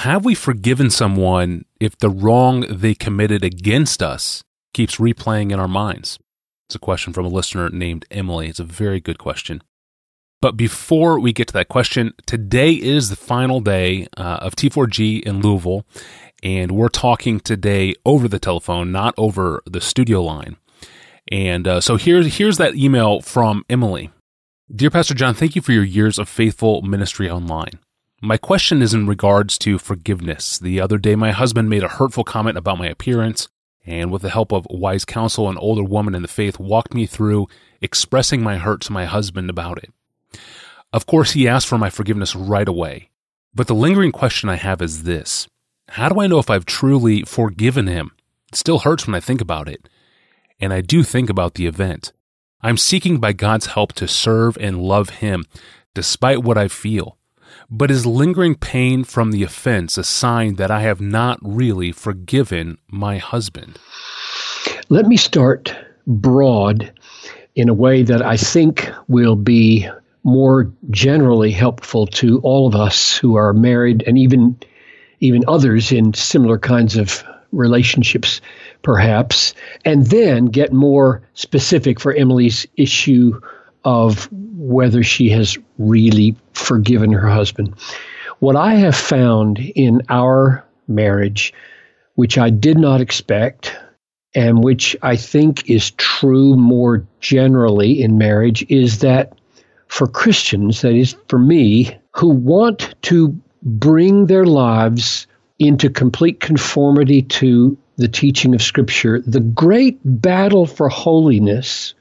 have we forgiven someone if the wrong they committed against us keeps replaying in our minds? It's a question from a listener named Emily. It's a very good question. But before we get to that question, today is the final day uh, of T4G in Louisville, and we're talking today over the telephone, not over the studio line. And uh, so here's here's that email from Emily. Dear Pastor John, thank you for your years of faithful ministry online. My question is in regards to forgiveness. The other day, my husband made a hurtful comment about my appearance and with the help of wise counsel, an older woman in the faith walked me through expressing my hurt to my husband about it. Of course, he asked for my forgiveness right away. But the lingering question I have is this How do I know if I've truly forgiven him? It still hurts when I think about it. And I do think about the event. I'm seeking by God's help to serve and love him despite what I feel. But is lingering pain from the offense a sign that I have not really forgiven my husband? Let me start broad in a way that I think will be more generally helpful to all of us who are married and even even others in similar kinds of relationships perhaps and then get more specific for Emily's issue of whether she has really forgiven her husband. What I have found in our marriage, which I did not expect, and which I think is true more generally in marriage, is that for Christians, that is for me, who want to bring their lives into complete conformity to the teaching of Scripture, the great battle for holiness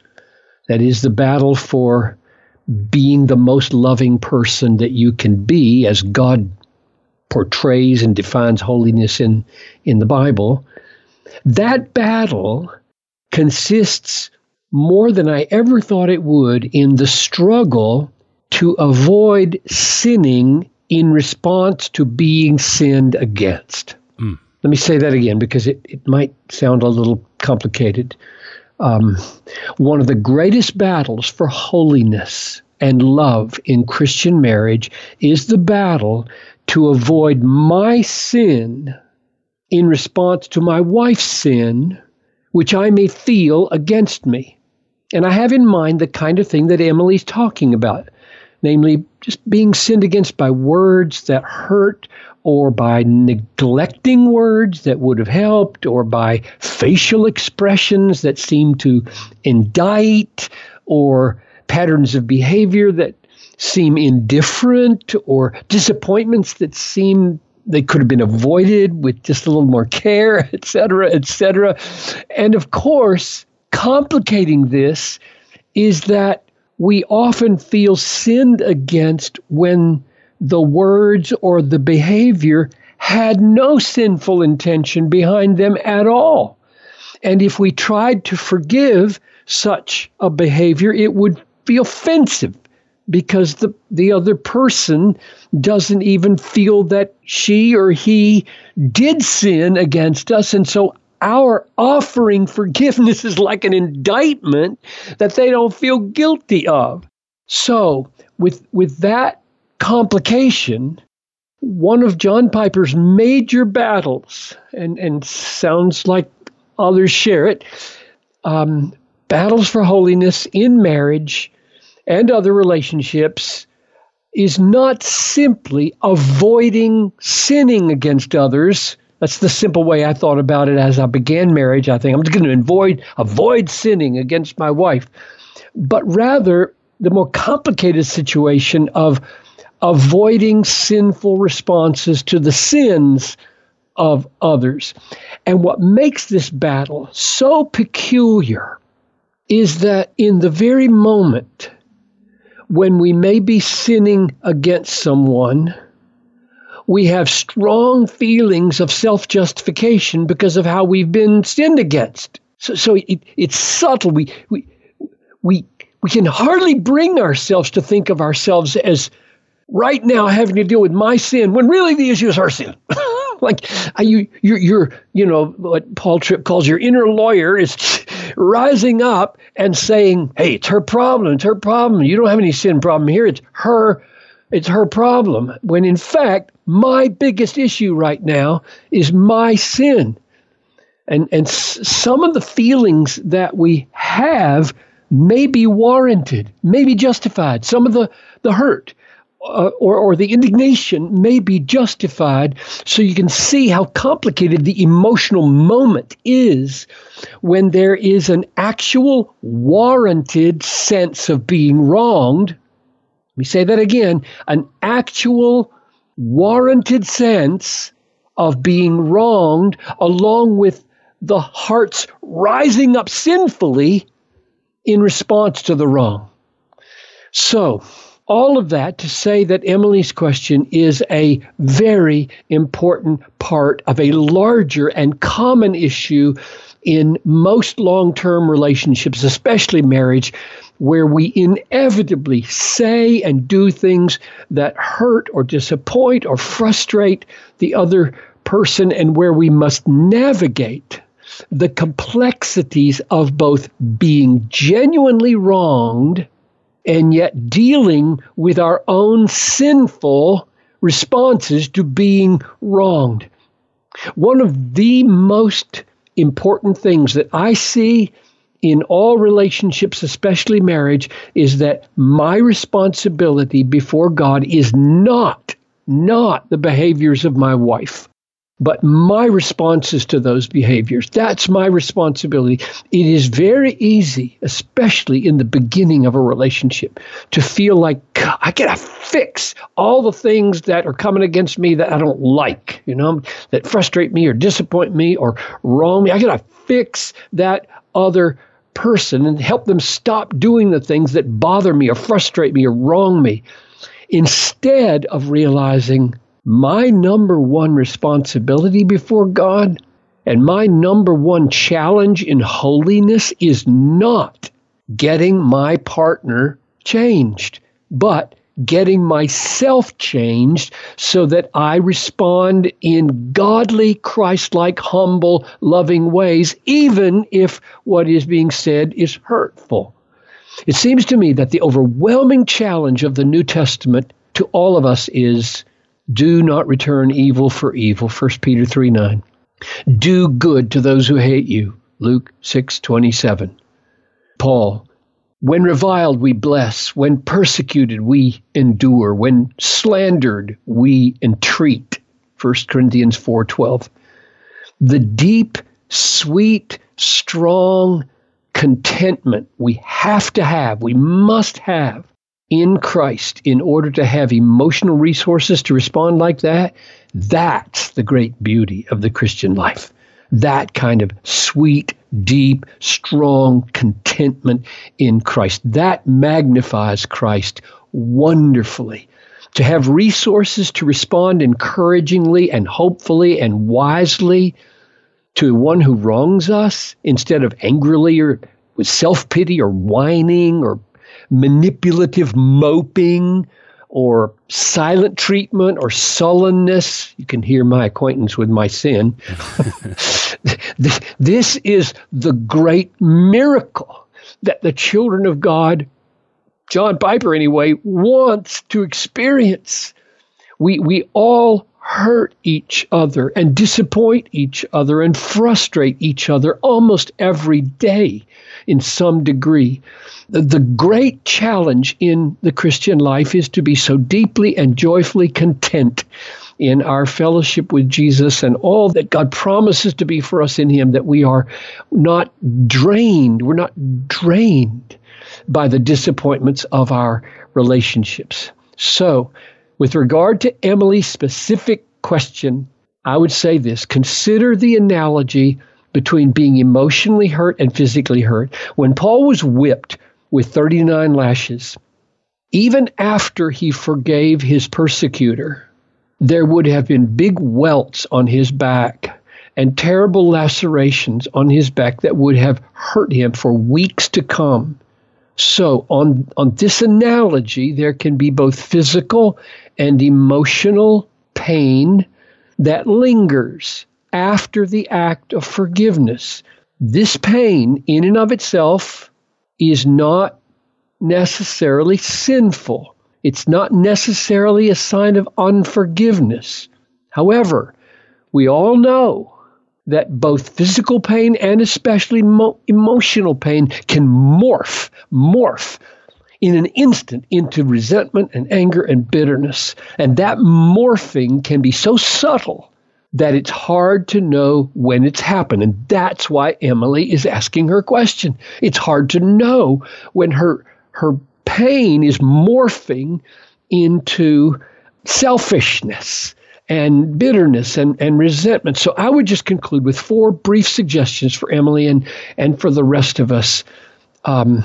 that is the battle for being the most loving person that you can be as God portrays and defines holiness in, in the Bible. That battle consists more than I ever thought it would in the struggle to avoid sinning in response to being sinned against. Mm. Let me say that again because it, it might sound a little complicated um, one of the greatest battles for holiness and love in Christian marriage is the battle to avoid my sin in response to my wife's sin, which I may feel against me. And I have in mind the kind of thing that Emily's talking about, namely just being sinned against by words that hurt or by neglecting words that would have helped, or by facial expressions that seem to indict, or patterns of behavior that seem indifferent, or disappointments that seem they could have been avoided with just a little more care, et cetera, et cetera. And of course, complicating this is that we often feel sinned against when the words or the behavior had no sinful intention behind them at all. And if we tried to forgive such a behavior, it would be offensive because the, the other person doesn't even feel that she or he did sin against us. And so our offering forgiveness is like an indictment that they don't feel guilty of. So, with, with that complication, one of John Piper's major battles, and, and sounds like others share it, um, battles for holiness in marriage and other relationships is not simply avoiding sinning against others. That's the simple way I thought about it as I began marriage. I think I'm just going to avoid avoid sinning against my wife, but rather the more complicated situation of avoiding sinful responses to the sins of others. And what makes this battle so peculiar is that in the very moment when we may be sinning against someone, we have strong feelings of self justification because of how we've been sinned against. So, so it, it's subtle. We, we, we, we can hardly bring ourselves to think of ourselves as right now having to deal with my sin when really the issue is her sin. like you, you're, you're, you know, what Paul Tripp calls your inner lawyer is rising up and saying, "Hey, it's her problem. It's her problem. You don't have any sin problem here. It's her It's her problem. When in fact, my biggest issue right now is my sin. And, and s- some of the feelings that we have may be warranted, may be justified. Some of the, the hurt uh, or, or the indignation may be justified. So you can see how complicated the emotional moment is when there is an actual warranted sense of being wronged. Let me say that again an actual warranted sense of being wronged, along with the heart's rising up sinfully in response to the wrong. So, all of that to say that Emily's question is a very important part of a larger and common issue in most long term relationships, especially marriage, where we inevitably say and do things that hurt or disappoint or frustrate the other person, and where we must navigate the complexities of both being genuinely wronged and yet dealing with our own sinful responses to being wronged. One of the most important things that I see in all relationships, especially marriage, is that my responsibility before God is not, not the behaviors of my wife but my responses to those behaviors. That's my responsibility. It is very easy, especially in the beginning of a relationship, to feel like I gotta fix all the things that are coming against me that I don't like, you know, that frustrate me or disappoint me or wrong me. I gotta fix that other person and help them stop doing the things that bother me or frustrate me or wrong me. Instead of realizing my number one responsibility before God and my number one challenge in holiness is not getting my partner changed, but getting myself changed so that I respond in godly, Christ like, humble, loving ways, even if what is being said is hurtful. It seems to me that the overwhelming challenge of the New Testament to all of us is do not return evil for evil. 1 Peter 3 9. Do good to those who hate you. Luke 6 27. Paul, when reviled, we bless. When persecuted, we endure. When slandered, we entreat. 1 Corinthians 4:12. The deep, sweet, strong contentment we have to have, we must have in Christ in order to have emotional resources to respond like that, that's the great beauty of the Christian life. That kind of sweet, deep, strong contentment in Christ. That magnifies Christ wonderfully. To have resources to respond encouragingly and hopefully and wisely to one who wrongs us instead of angrily or with self pity or whining or manipulative moping or silent treatment or sullenness. You can hear my acquaintance with my sin. this is the great miracle that the children of God, John Piper anyway, wants to experience. We, we all hurt each other and disappoint each other and frustrate each other almost every day in some degree. The, great challenge in the Christian life is to be so deeply and joyfully content in our fellowship with Jesus and all that God promises to be for us in Him, that we are not drained, we're not drained by the disappointments of our relationships. So, with regard to Emily's specific question, I would say this consider the analogy between being emotionally hurt and physically hurt. When Paul was whipped with 39 lashes, even after he forgave his persecutor, there would have been big welts on his back and terrible lacerations on his back that would have hurt him for weeks to come. So, on, on this analogy, there can be both physical and emotional pain that lingers after the act of forgiveness. This pain, in and of itself, is not necessarily sinful. It's not necessarily a sign of unforgiveness. However, we all know that both physical pain and especially mo- emotional pain can morph, morph in an instant into resentment and anger and bitterness. And that morphing can be so subtle that it's hard to know when it's happened. And that's why Emily is asking her question. It's hard to know when her her pain is morphing into selfishness and bitterness and, and resentment. So I would just conclude with four brief suggestions for Emily and, and for the rest of us um,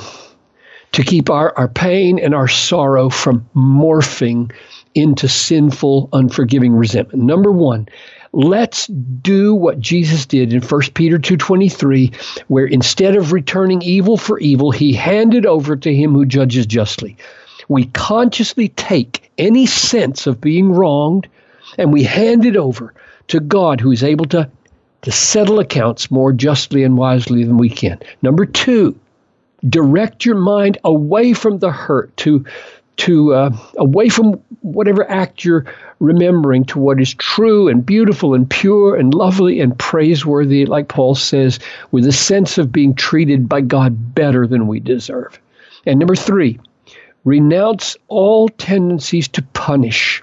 to keep our, our pain and our sorrow from morphing into sinful, unforgiving resentment. Number one, let's do what Jesus did in 1 Peter 2:23 where instead of returning evil for evil he handed over to him who judges justly. We consciously take any sense of being wronged and we hand it over to God who is able to to settle accounts more justly and wisely than we can. Number 2, direct your mind away from the hurt to to uh, away from whatever act you're remembering to what is true and beautiful and pure and lovely and praiseworthy, like Paul says, with a sense of being treated by God better than we deserve. And number three, renounce all tendencies to punish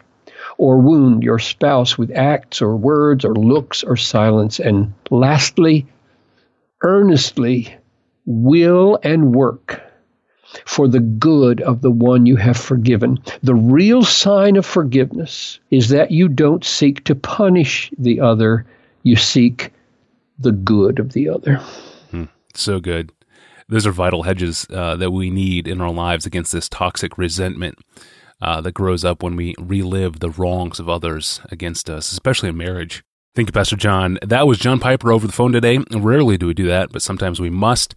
or wound your spouse with acts or words or looks or silence. And lastly, earnestly will and work for the good of the one you have forgiven. The real sign of forgiveness is that you don't seek to punish the other, you seek the good of the other. Hmm. So good. Those are vital hedges uh, that we need in our lives against this toxic resentment uh, that grows up when we relive the wrongs of others against us, especially in marriage. Thank you, Pastor John. That was John Piper over the phone today. Rarely do we do that, but sometimes we must.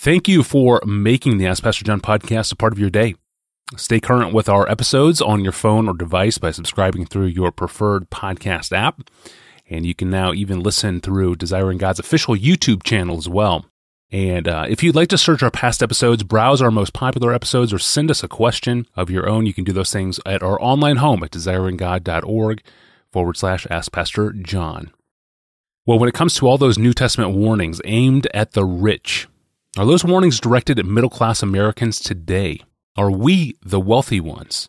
Thank you for making the Ask Pastor John podcast a part of your day. Stay current with our episodes on your phone or device by subscribing through your preferred podcast app. And you can now even listen through Desiring God's official YouTube channel as well. And uh, if you'd like to search our past episodes, browse our most popular episodes, or send us a question of your own, you can do those things at our online home at desiringgod.org forward slash Ask Pastor John. Well, when it comes to all those New Testament warnings aimed at the rich, are those warnings directed at middle class Americans today? Are we the wealthy ones?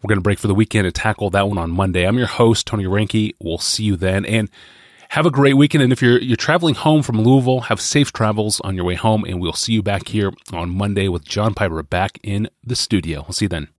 We're going to break for the weekend and tackle that one on Monday. I'm your host, Tony Reinke. We'll see you then. And have a great weekend. And if you're, you're traveling home from Louisville, have safe travels on your way home. And we'll see you back here on Monday with John Piper back in the studio. We'll see you then.